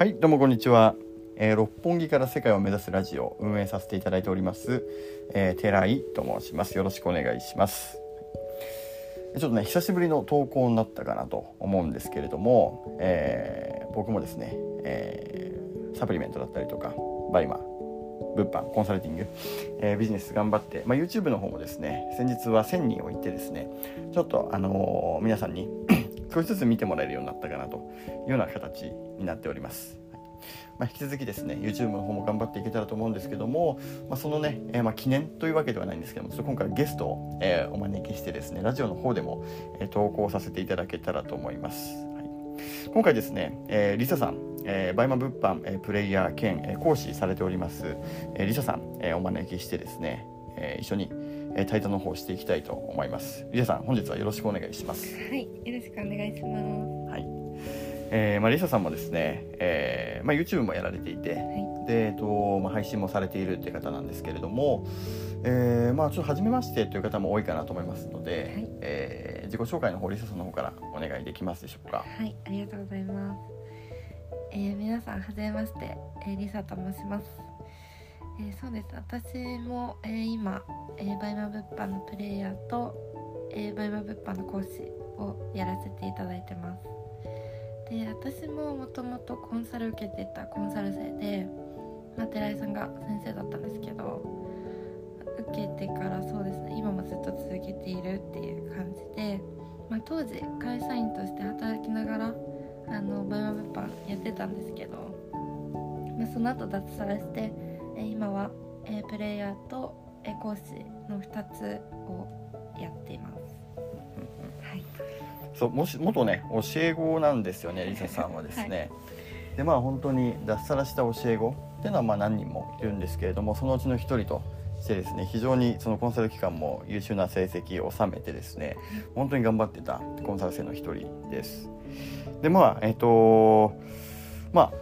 はいどうもこんにちは、えー、六本木から世界を目指すラジオ運営させていただいております、えー、寺井と申します。よろしくお願いします。ちょっとね久しぶりの投稿になったかなと思うんですけれども、えー、僕もですね、えー、サプリメントだったりとか BUYMA 物販コンサルティング、えー、ビジネス頑張って、まあ、YouTube の方もですね先日は1000人をいってですねちょっとあのー皆さんに 少しずつ見てもらえるようになったかなというような形になっております。はいまあ、引き続きですね YouTube の方も頑張っていけたらと思うんですけども、まあ、そのね、えーまあ、記念というわけではないんですけどもちょっと今回ゲストを、えーお招きしてですねラジオの方でも、えー投稿させていただけたらと思います。はい今回ですね、えーリサさん、えーバイマ物販、えープレイヤー兼、えー講師されております、えーリサさん、えーお招きしてですね、えー一緒に、えー対談の方をしていきたいと思います。リサさん、本日はよろしくお願いします。はい、よろしくお願いします。はい。えーまあ、リサさんもですね、えーまあ、YouTube もやられていて、はで、えっとまあ、配信もされているっていう方なんですけれども、えーまあ、ちょっと初めましてという方も多いかなと思いますので、はいえー自己紹介の方リサさんの方からお願いできますでしょうか？はい、ありがとうございます。えー、皆さんはじめまして、えー、リサと申します。えー、そうです。私も、えー、今、えー、 BUYMA 物販のプレイヤーと、えー、 BUYMA 物販の講師をやらせていただいてます。で、私ももともとコンサル受けてたコンサル生で、まあ、寺井さんが先生だったんですけど、受けてからそうですね今もずっと続けているっていう感じで、まあ、当時会社員として働きながらあの BUYMA 物販やってたんですけど、まあ、その後脱サラして今は、プレイヤーと、講師の2つをやっています。はい、そうもし元ね教え子なんですよねリサさんはですね。でまあ本当に脱サラした教え子っていうのはまあ何人もいるんですけれどもそのうちの一人としてですね非常にそのコンサル期間も優秀な成績を収めてですね本当に頑張ってたコンサル生の一人です。でまあえっ、とまあ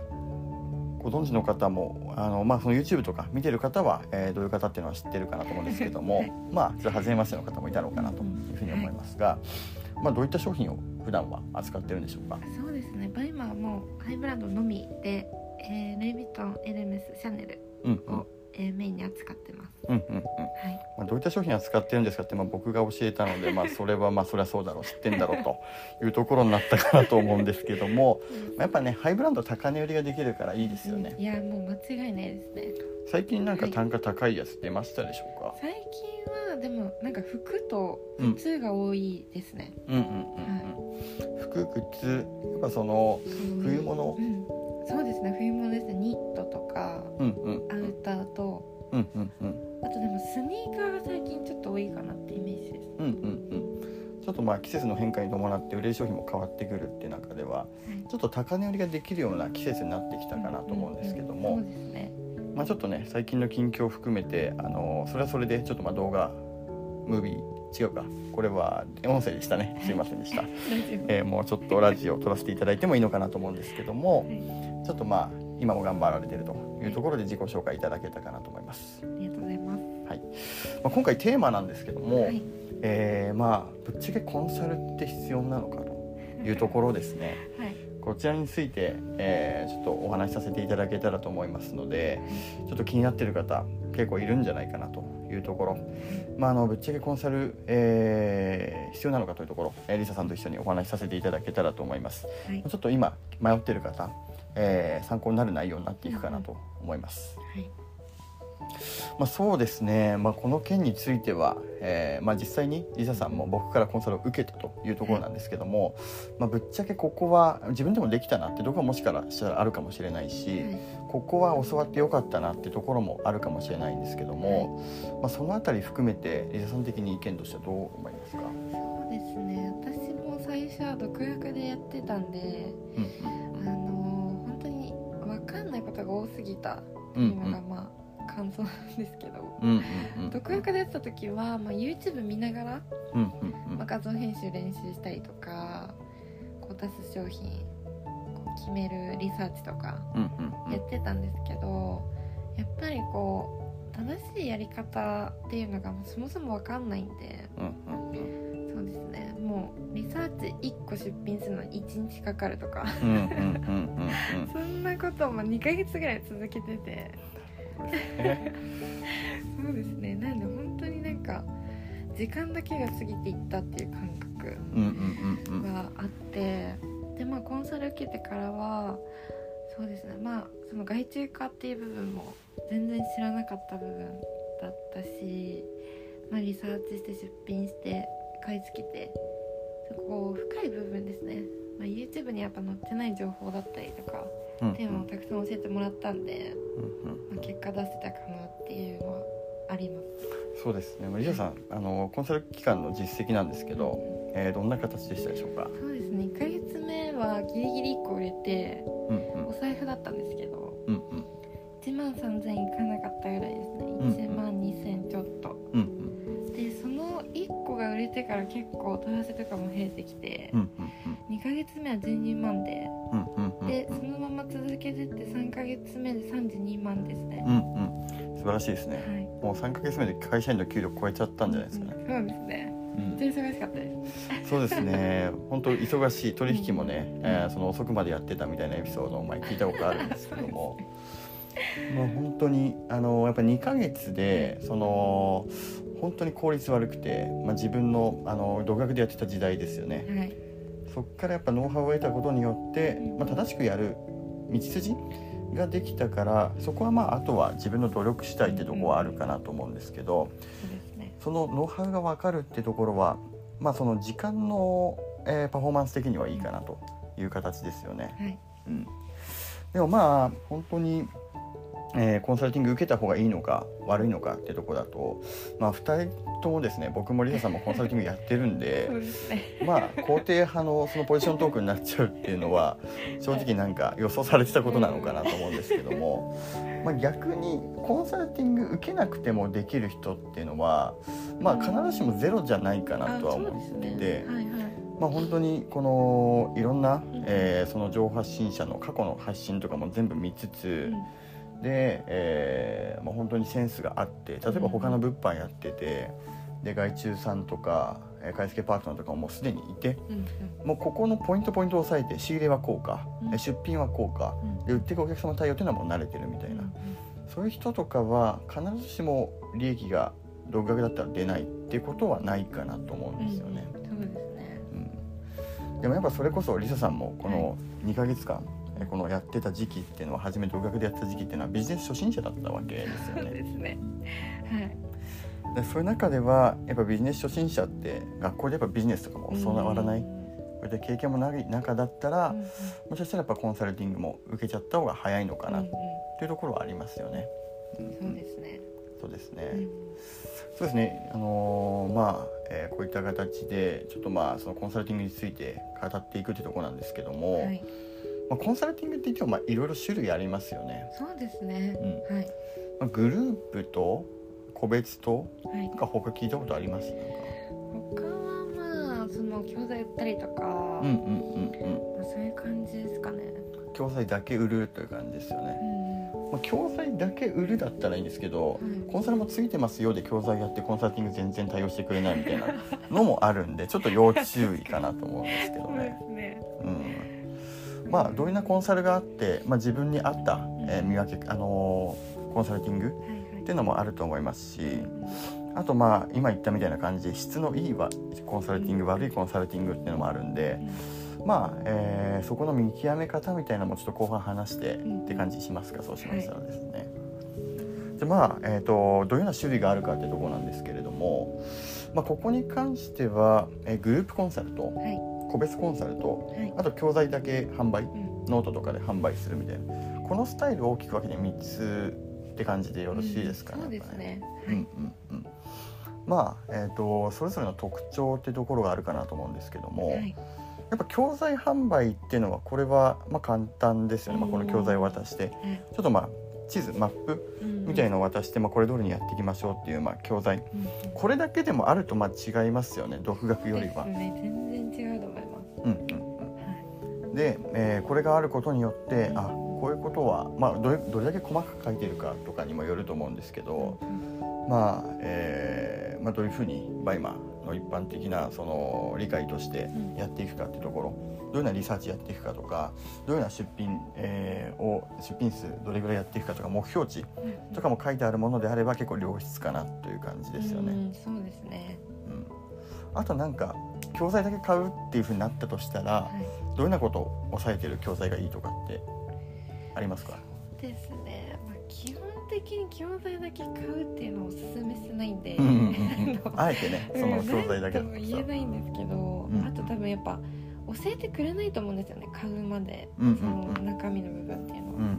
ご存知の方もあの、まあ、その YouTube とか見てる方は、えーどういう方っていうのは知ってるかなと思うんですけども、はい。まあ初めましての方もいたのかなというふうに思いますが、まあ、どういった商品を普段は扱ってるんでしょうか？そうですね BUYMA はもうハイブランドのみで、えールイ・ヴィトンエルメスシャネルうんうんを、えーメインに扱ってます。うんうんうん。はい。まあ、どういった商品を使ってるんですかって、まあ、僕が教えたので、まあ、それはまあそりゃそうだろう知ってんだろうというところになったかなと思うんですけども、まあ、やっぱねハイブランド高値売りができるからいいですよね。いやもう間違いないですね。最近なんか単価高いやつ出ましたでしょうか、最近はでもなんか服と靴が多いですね、うん、うんうんうん。うん服靴やっぱその冬物？うん。そうですね冬物ですね。ニットとか。うんうんうんうんうん。あとでもスニーカーが最近ちょっと多いかなってイメージです、うんうんうん。ちょっとまあ季節の変化に伴って売れる商品も変わってくるっていう中でははい。ちょっと高値売りができるような季節になってきたかなと思うんですけども、まあ、ちょっとね最近の近況を含めてあのそれはそれでちょっとまあ動画ムービー違うか。これは音声でしたね。すいませんでした、えーもうちょっとラジオを撮らせていただいてもいいのかなと思うんですけどもはい。ちょっとまあ今も頑張られてるというところで自己紹介いただけたかなと思います、ありがとうございます。はい。まあ、今回テーマなんですけども、はい。えーまあぶっちゃけコンサルって必要なのかというところですね。はい。こちらについて、えーちょっとお話しさせていただけたらと思いますのでちょっと気になってる方結構いるんじゃないかなというところ、まあ、あのぶっちゃけコンサル、えー必要なのかというところ、えーリサさんと一緒にお話しさせていただけたらと思います。はい。ちょっと今迷ってる方、えー参考になる内容になっていくかなと思います、はい。まあ、そうですね、まあ、この件については、えーまあ、実際にリサさんも僕からコンサルを受けたというところなんですけども、まあ、ぶっちゃけここは自分でもできたなってところはもしかしたらあるかもしれないし、はい。ここは教わってよかったなってところもあるかもしれないんですけども、まあ、そのあたり含めてリサさん的に意見としてはどう思いますか、そうですね。私も最初は独学でやってたんでうんんないことが多すぎたってうん。いうのがまあ感想なんですけど、うんうんうん。独学でやってた時は、まあ、YouTube 見ながら、うんうんうん。まあ、画像編集練習したりとかこう出す商品こう決めるリサーチとかやってたんですけどやっぱりこう正しいやり方っていうのがそもそも分かんないんでうんうんうん1個出品するのに1日かかるとか。そんなことも2ヶ月ぐらい続けてて。うんそうですね。なんで本当になんか時間だけが過ぎていったっていう感覚があって。でまあコンサル受けてからはそうですね。まあその外注化っていう部分も全然知らなかった部分だったし、まあ、リサーチして出品して買い付けてそこ深い部分ですね、まあ、YouTube にやっぱ載ってない情報だったりとかうん。っていうのをたくさん教えてもらったんで、うんうん。まあ、結果出せたかなっていうのはあります。そうですね。まあリサさんあのコンサル期間の実績なんですけど、えーどんな形でしたでしょうか？そうですね。1ヶ月目はギリギリ1個売れてうんうん。お財布だったんですけどうんうん。1万3000いかなかったぐらいですね。うん1万2000ちょっと、うん。うんでその1個が売れてから結構問い合わせとかも増えてきて、うんうん2ヶ月目は12万でうんうんうんでそのまま続けてって3ヶ月目で32万ですね、うんうん。素晴らしいですね。はい。もう3ヶ月目で会社員の給料超えちゃったんじゃないですかね、そうですね。うん。めっちゃ忙しかったです。そうですね。本当忙しい取引もね、えーその遅くまでやってたみたいなエピソードを前聞いたことあるんですけども。もう本当にあのやっぱ2ヶ月でその本当に効率悪くて、まあ、自分のあの独学でやってた時代ですよね。はい。そこからやっぱノウハウを得たことによって、まあ、正しくやる道筋ができたからそこはまああとは自分の努力したいってとこはあるかなと思うんですけどそうですね。そのノウハウが分かるってところはまあその時間の、えーパフォーマンス的にはいいかなという形ですよね。はい。うん、でもまあ本当に、えーコンサルティング受けた方がいいのか悪いのかってとこだと、まあ、2人ともですね僕もリサさんもコンサルティングやってるんで ね。まあ肯定派のそのポジショントークになっちゃうっていうのは正直なんか予想されてたことなのかなと思うんですけども、まあ、逆にコンサルティング受けなくてもできる人っていうのは、まあ、必ずしもゼロじゃないかなとは思っていはい。まあ、本当にこのいろんな、えーその情報発信者の過去の発信とかも全部見つつ、で、えーまあ、本当にセンスがあって例えば他の物販やっててで外注さんとか、えー買い付けパートナーとかももうすでにいてうんうん。もうここのポイントポイントを押さえて仕入れはこうか、うん。え出品はこうかうん。で売っていくお客様対応っていうのはもう慣れてるみたいな、そういう人とかは必ずしも利益が独学だったら出ないっていうことはないかなと思うんですよね。うん。そうですね。うん、でもやっぱそれこそリサさんもこの2ヶ月間、えこのやってた時期っていうのは初め独学でやってた時期っていうのはビジネス初心者だったわけですよそうね。ですね。はい。でそういう中ではやっぱビジネス初心者って学校でやっぱビジネスとかも教わらない、うん。これで経験もない中だったら、うん。もしかしたらやっぱコンサルティングも受けちゃった方が早いのかなっていうところはありますよね。うんそうですね。そうですね。うん。そうですね。あのーまあ、えーこういった形でちょっとまあそのコンサルティングについて語っていくというところなんですけども、はいまあ、コンサルティングって言ってもまあいろいろ種類ありますよね。そうですねうんはいまあ、グループと個別とか他聞いたことあります？なんか。他はまあその教材売ったりとか、うんうんうんうん。まあ、そういう感じですかね教材だけ売るという感じですようね。んまあ、教材だけ売るだったらいいんですけど、はいコンサルもついてますよで教材やってコンサルティング全然対応してくれないみたいなのもあるんでちょっと要注意かなと思うんですけど そうでね。すねうん、まあどういうなコンサルがあって、まあ、自分に合った、えー見分け、あのーコンサルティングはいはい。っていうのもあると思いますしうんあとまあ今言ったみたいな感じで質のいいわコンサルティング悪いコンサルティングっていうのもあるんでまあ、えーそこの見極め方みたいなのもちょっと後半話してうん。って感じしますかそうしましたらですね。でまあ、えー、とどういうような種類があるかってところなんですけれども、まあ、ここに関しては、えーグループコンサルとはい個別コンサルとはい。あと教材だけ販売うん。ノートとかで販売するみたいな。このスタイルを大きく分けて3つって感じでよろしいですかね。そうでやっぱすね。うんうんうん。まあ、えー、とそれぞれの特徴ってところがあるかなと思うんですけども、はい。やっぱ教材販売っていうのはこれはまあ簡単ですよね、まあ、この教材を渡して。はい。ちょっとまあ地図マップみたいなのを渡して、まあ、これ通りにやっていきましょうっていうまあ教材。うんこれだけでもあるとまあ違いますよね独学よりは全然違うと思います。うんうんはで、えーこれがあることによってあこういうことは、まあ、どれどれだけ細かく書いてるかとかにもよると思ううんですけど、うんまあ、えーーまあ、どういうふうに BUYMA の一般的なその理解としてやっていくかっていうところ、どういうようなリサーチやっていくかとかどういうような出品、えーを出品数どれぐらいやっていくかとか目標値とかも書いてあるものであれば結構良質かなという感じですよね。うんそうですね。うん。あとなんか教材だけ買うっていうふうになったとしたら、はい。どういうようなことを抑えてる教材がいいとかってありますか？ですね、まあ、基本的に教材だけ買うっていうのをおすすめしてないんで、うんうんうんうん。あえてねその教材だけだと言えないんですけど、うん。あと多分やっぱ教えてくれないと思うんですよね買うまで、うんうんうん。その中身の部分っていうのは、うんうん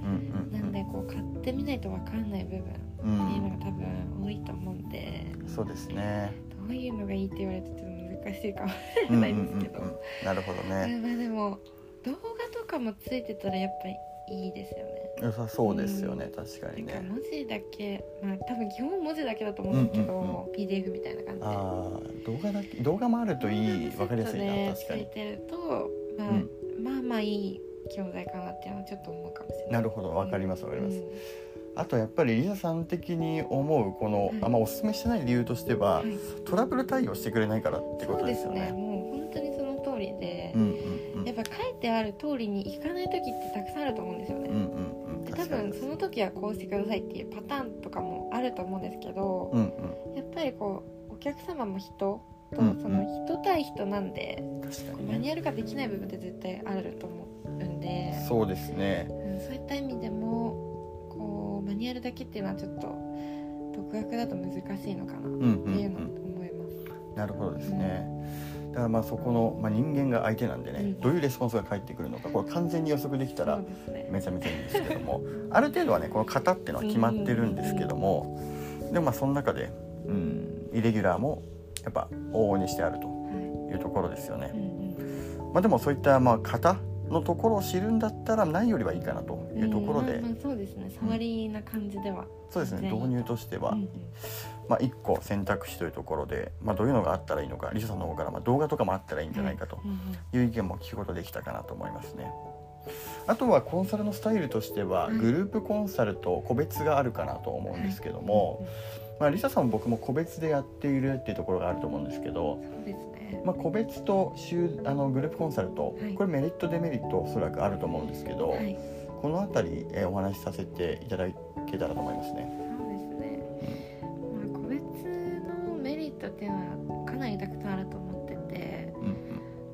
うんなんでこう買ってみないと分かんない部分ってうんいうのが多分多いと思うんで。そうですね。どういうのがいいって言われるとちょっと難しいかもしれうんうんうなんいですけど、うんなるほどね。まあでも動画とかもついてたらやっぱりいいですよね。良さそうですよね、確かにね。文字だけまあ多分基本文字だけだと思うんですけど、うんうんうん。PDF みたいな感じで。ああ動画だけ動画もあるといいわかりやすいな確かに。つい。てると、まあうん。まあまあいい教材かなっていうのはちょっと思うかもしれない。なるほどわかりますわかります。うんあとやっぱりリサさん的に思うこの、はいあんまおすすめしてない理由としては、はい。トラブル対応してくれないからってことですよね。すね。もう本当にその通りで、うんうんうん。やっぱ書いてある通りにいかない時ってたくさんあると思うんですよね、うんうんうん。で多分その時はこうしてくださいっていうパターンとかもあると思うんですけど、うんうん。やっぱりこうお客様も人とうんうん。その人対人なんで、確かにね。マニュアル化できない部分って絶対あると思うんで。そうですね。うんそういった意味でもマニュアルだけっていうのはちょっと独学だと難しいのかなっうんうん。ていうのをうん。思います。なるほどですね。だからまあそこの、まあ、人間が相手なんでね、うん。どういうレスポンスが返ってくるのかこれ完全に予測できたらめちゃめちゃいいんですけども。ある程度はねこの型っていうのは決まってるんですけどもでもまあその中で、うん、イレギュラーもやっぱ往々にしてあるとはいうところですよね。い、うんうん。まあ、でもそういったまあ型のところを知るんだったらないよりはいいかなというところで、うんそうですね。触りな感じでは、そうですね。導入としては、うんうん。まあ、1個選択肢というところで、まあ、どういうのがあったらいいのかリサさんの方からまあ動画とかもあったらいいんじゃないかとうんうんいう意見も聞くことできたかなと思いますね。あとはコンサルのスタイルとしてははい。グループコンサルと個別があるかなと思うんですけども、まあ、リサさんも僕も個別でやっているっていうところがあると思うんですけど、そうですね、まあ、個別と集あのグループコンサルとはいこれメリットデメリットおそらくあると思うんですけど、はいこの辺り、えーお話しさせていただけたらと思いますね。そうですね、まあ、個別のメリットっていうのはかなりたくさんあると思ってて、うんうん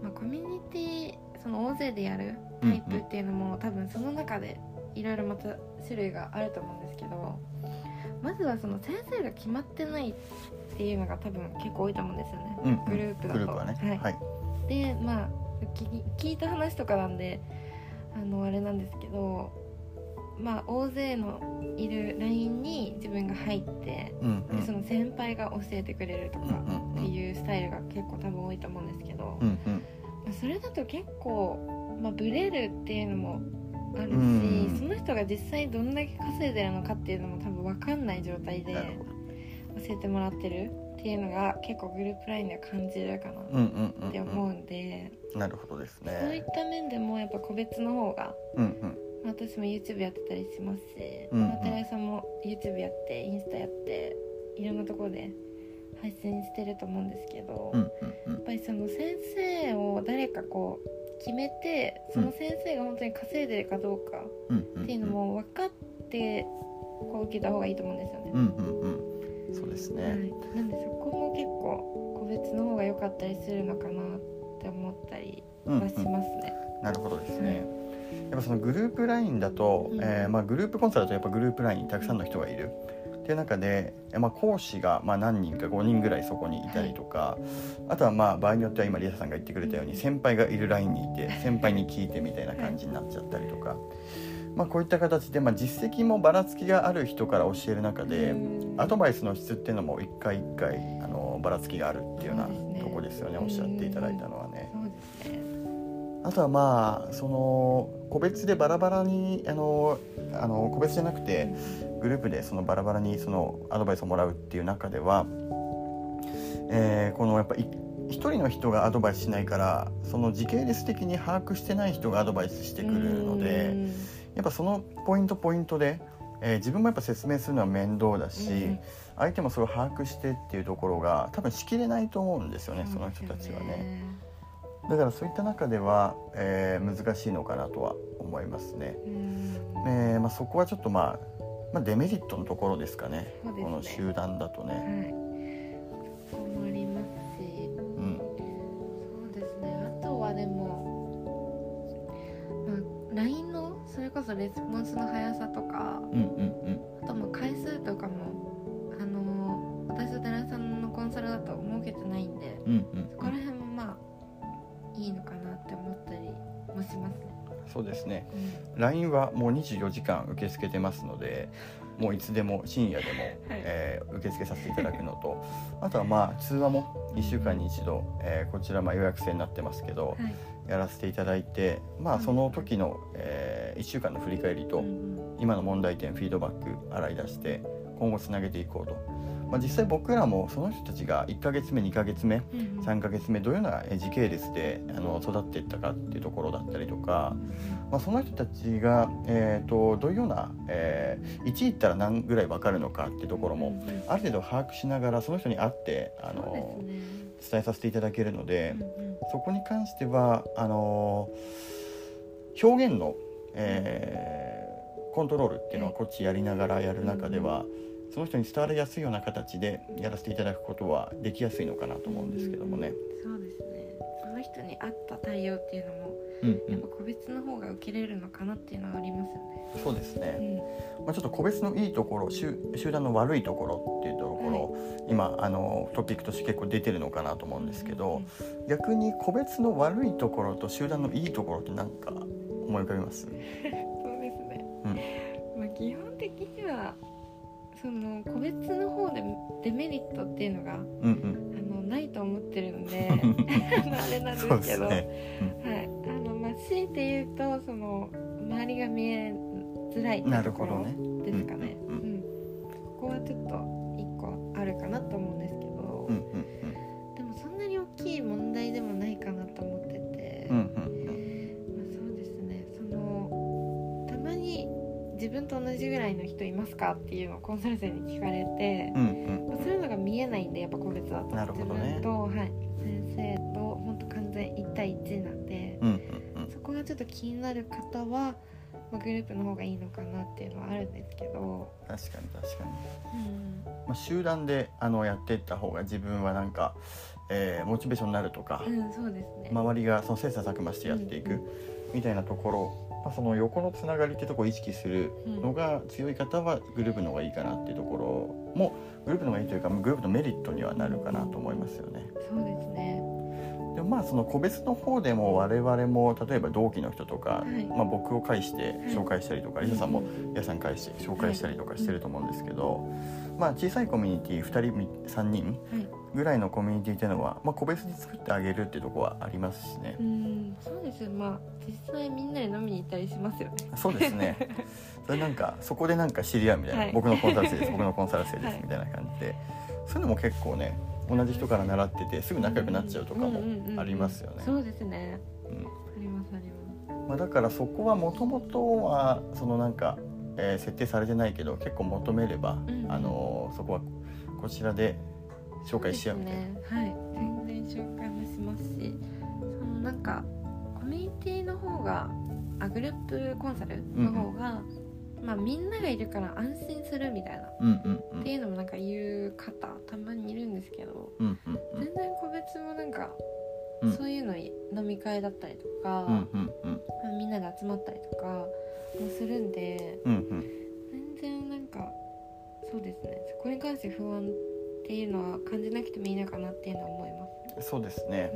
まあ、コミュニティその大勢でやるタイプっていうのも、多分その中でいろいろまた種類があると思うんですけどまずはその先生が決まってないっていうのが多分結構多いと思うんですよね、うんうん。グループだと。グループはね、はい。はい。でまあ聞聞いた話とかなんであのあれなんですけどまあ大勢のいる LINE に自分が入ってうんうん。でその先輩が教えてくれるとかっていうスタイルが結構多分多いと思うんですけど、うんうん。まあそれだと結構、まあ、ブレるっていうのもあるし、うん。その人が実際どんだけ稼いでるのかっていうのも多分分かんない状態で教えてもらってるっていうのが結構グループ LINE では感じるかなって思うんで、うんなるほどですそういっね。た面でもやっぱ個別の方がうんうん。まあ私も YouTube やってたりしますし、うんうん。まあ寺井さんも YouTube やってインスタやっていろんなところで配信してると思うんですけど、うんやうんうん。っぱりその先生を誰かこう決めてその先生が本当に稼いでるかどうかうん。うんっていうのも分かってこう受けた方がいいと思うんですよね。うん。うん。うん。そうですはい。ね。、なんでそこも結構個別の方が良かったりするのかなって思ったりうんはしうんますね。なるほどですね。やっぱそのグループラインだと、うん。えーまあグループコンサルだとやっぱグループラインにたくさんの人がいる。っていう中で、えーまあ、講師がまあ何人か5人ぐらいそこにいたりとか、あとはまあ場合によっては今リサさんが言ってくれたように先輩がいるラインにいて先輩に聞いてみたいな感じになっちゃったりとか、まあ、こういった形で、まあ、実績もばらつきがある人から教える中で、うん。アドバイスの質っていうのも一回一回あのばらつきがあるっていうようなとこですよねおっしゃっていただいたのはね。あとはまあその個別でバラバラにあのあの個別じゃなくてグループでそのバラバラにそのアドバイスをもらうっていう中では、えーこのやっぱい一人の人がアドバイスしないからその時系列的に把握してない人がアドバイスしてくるのでやっぱそのポイントポイントでえー自分もやっぱ説明するのは面倒だし、うん相手もそれを把握してっていうところが多分しきれないと思うんですよねその人たちはね。だからそういった中では、えー難しいのかなとは思いますね。うん。えーまあ、そこはちょっとまあ、まあ、デメリットのところですかね。ね。この集団だとはね。い。そうもありますし。うん。そうですね。あとはでも、まあ、LINE のそれこそレスポンスの速さとかうんうんあとまあ回数とかもあの私と寺田さんのコンサルだと設けてないんでうんうんうん。そこら辺いいのかなって思ったりもしますね。そうですね。うん。LINE はもう24時間受け付けてますのでもういつでも深夜でも、えー受け付けさせていただくのとあとはまあ通話も1週間に1度、えーこちらまあ予約制になってますけどはい。やらせていただいてまあその時の、え1週間の振り返りと、うん今の問題点フィードバック洗い出して今後つなげていこうと、まあ、実際僕らもその人たちが1ヶ月目2ヶ月目うんうん。3ヶ月目どういうようなえ時系列であの育っていったかっていうところだったりとか、まあ、その人たちが、えー、とどういうような、えー1位いったら何ぐらい分かるのかっていうところもうんうん。ある程度把握しながらその人に会ってあのね。伝えさせていただけるのでうんうん。そこに関してはあの表現の、えーコントロールっていうのはこっちやりながらやる中ではその人に伝わりやすいような形でやらせていただくことはできやすいのかなと思うんですけどもね。そうですね。その人に合った対応っていうのもうんうん。やっぱ個別の方が受けれるのかなっていうのはありますよね。そうですね、うん。まあ、ちょっと個別のいいところ集集団の悪いところっていうところ、今あのトピックとして結構出てるのかなと思うんですけど、逆に個別の悪いところと集団のいいところって何か思い浮かびます？そうですね。まあ基本的にはその個別の方でデメリットっていうのがあうんうんのないと思ってるんで あれなんですけど、そうですねはい。あのまあ強いて言うとその周りが見えづらいってところ。ですかね。ううんん。ここはちょっと一個あるかなと思うんですけど、うんうんぐらいの人いますかっていうのをコンサル生に聞かれて、うんうん。まあ、そういうのが見えないんでやっぱ個別だと。なるほどね。自分と、はい、先生と本当完全1対1なんで、うんうんそこがちょっと気になる方は、まあ、グループの方がいいのかなっていうのはあるんですけど、確かに確かに、うんまあ、集団であのやっていった方が自分はなんか、えーモチベーションになるとか、うん、そうですね、周りがその切磋琢磨してやっていくみたいなところ、まあ、その横のつながりってとこを意識するのが強い方はグループの方がいいかなっていうところもグループの方がいいというかグループのメリットにはなるかなと思いますよね。そうですねでもまあその個別の方でも我々も例えば同期の人とか、はいまあ、僕を介して紹介したりとか、リサさんもうん皆さん介して紹介したりとかしてると思うんですけど、まあ、小さいコミュニティ2人3人はいぐらいのコミュニティっていうのは、まあ、個別に作ってあげるっていうところはありますしね。う。んそうですよ。まあ実際みんなで飲みに行ったりしますよね。そうですね。それなんかそこでなんか知り合うみたいな、はい僕のコンサル生です。僕のコンサル生ですはいみたいな感じで、そういうのも結構ね同じ人から習っててすぐ仲良くなっちゃうとかもありますよね。そうですね。うん。ありますありままあ、だからそこはもともとはそのなんか、えー設定されてないけど結構求めれば、うんあのーそこはこちらで紹介し合うみたいな。ね。はい。全然紹介もしますしそのなんかコミュニティの方があグループコンサルの方が、まあみんながいるから安心するみたいな。うんうんうん。っていうのもなんか言う方たまにいるんですけどうんうんうん。全然個別もなんか、うん。そういうの飲み会だったりとか、うんうんうん。みんなで集まったりとかもするんでうんうん。全然なんかそうですね。そこに関して不安っていうのは感じなくてもいいのかなっていうのは思います。そうですね。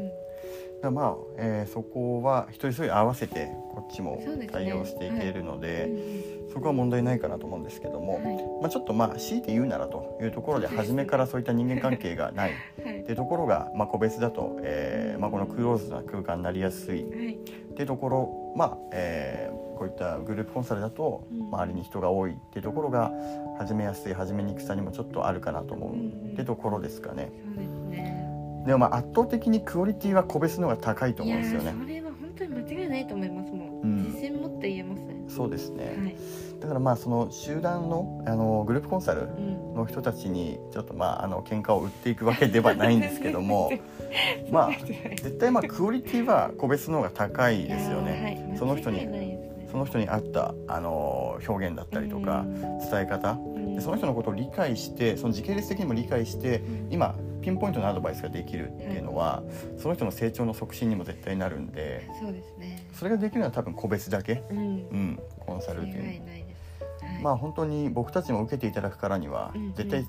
うん。まあ、えーそこは一人一人合わせてこっちも対応していけるのでうんそこは問題ないかなと思うんですけども、うんはまあ、ちょっとまあ強いて言うならというところで初めからそういった人間関係がないっていうところが、まあ、個別だと、えーまあ、このクローズな空間になりやすいはい。っていうところ、まあえーこういったグループコンサルだとうん。周りに人が多いっていうところが始めやすい始めにくさにもちょっとあるかなと思うっていうところですかね。でもまあ圧倒的にクオリティは個別の方が高いと思うんですよねいや。ーそれは本当に間違いないと思いますもん、うん自信持って言えますねそうですね、はい。だからまあその集団のあのグループコンサルうん。の人たちにちょっとまああの喧嘩を売っていくわけではないんですけども まあ絶対まあクオリティは個別の方が高いですよね、はい。その人にその人に合ったあの表現だったりとか伝え方。うん。でその人のことを理解してその時系列的にも理解してうん。今ピンポイントのアドバイスができるっていうのはその人の成長の促進にも絶対なるんでそうですね。それができるのは多分個別だけ、うん。うん、コンサル間っていう違いないです。はい。まあ本当に僕たちも受けていただくからには絶対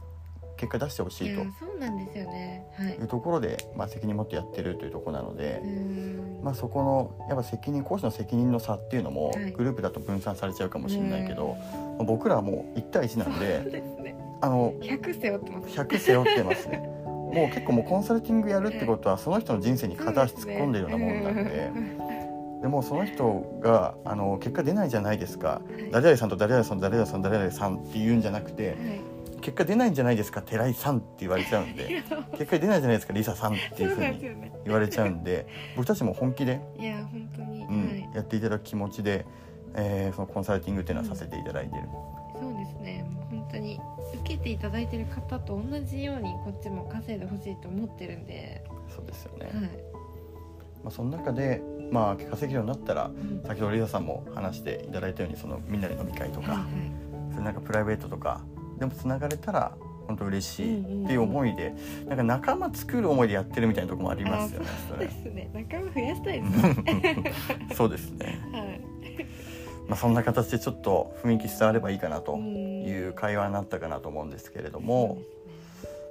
結果出してほしいと。いやそうなんですよね。はい。いうところで、まあ、責任持ってやってるというところなのでう、ん。まあ、そこのやっぱ責任講師の責任の差っていうのもはい。グループだと分散されちゃうかもしれないけど、まあ僕らはもう1対1なんそうでですね。あの100背負ってます100背負ってますね。もう結構もうコンサルティングやるってことはその人の人生に片足突っ込んでるようなもんなんででもその人があの結果出ないじゃないですか。はい。誰々さんと誰々さん誰々さん誰々さんって言うんじゃなくてはい結果出ないんじゃないですか寺井さんって言われちゃうんで。結果出ないじゃないですかリサさんっていうふうに言われちゃうんで。僕たちも本気で、いや本当に、うんはい。やっていただく気持ちで、えーそのコンサルティングっていうのはさせていただいてる、そうですね。本当に受けていただいてる方と同じようにこっちも稼いでほしいと思ってるんで、そうですよね、はい、まあ、その中で、まあ、稼げるようになったらうん。先ほどリサさんも話していただいたようにそのみんなで飲み会とか、はいはい。それなんかプライベートとかでもつながれたら本当嬉しいっていう思いで、なんか仲間作る思いでやってるみたいなところもありますよね そうですね。仲間増やしたいですね。そうですね、はい。まあ、そんな形でちょっと雰囲気伝わればいいかなとん。いう会話になったかなと思うんですけれども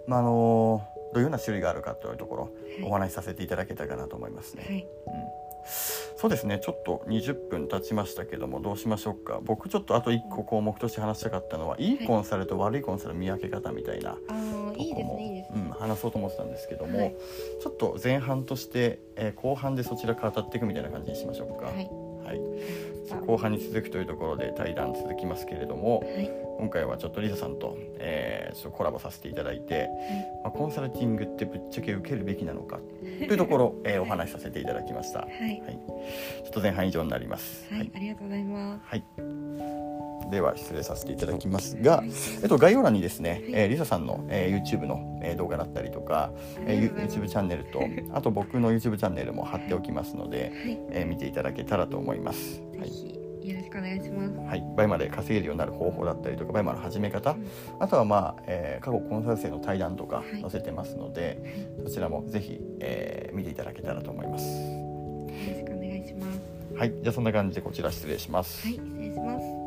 まあ、あのどういうような種類があるかというところはい。お話しさせていただけたかなと思いますね。はい。うんそうですね。ちょっと20分経ちましたけどもどうしましょうか。僕ちょっとあと1個項目として話したかったのはいいコンサルと悪いコンサル見分け方みたいなああいいですねいいですね、うん、話そうと思ってたんですけども、はい。ちょっと前半として、えー後半でそちら語っていくみたいな感じにしましょうか。はい。はい。あ後半に続くというところで対談続きますけれどもはい今回はちょっとリサさんと、えーちょっとコラボさせていただいて、まあ、コンサルティングってぶっちゃけ受けるべきなのかというところ、えーお話しさせていただきました。ははいい、ちょっと前半以上になります。はい、ありがとうございますはい。では失礼させていただきますがはい、えっと概要欄にですね、えーリサさんの、えー YouTube の、えー動画だったりとか、えー YouTube チャンネルとあと僕の YouTube チャンネルも貼っておきますので、はいえー見ていただけたらと思います。ぜはい。ひよろしくお願いします。はい、倍まで稼げるようになる方法だったりとか倍まで始め方、うん。あとはまあ、えー過去コンサル生の対談とかはい。載せてますので、そちらもぜひ、えー見ていただけたらと思います。よろしくお願いします。はい、じゃあそんな感じでこちら失礼します。はい。失礼します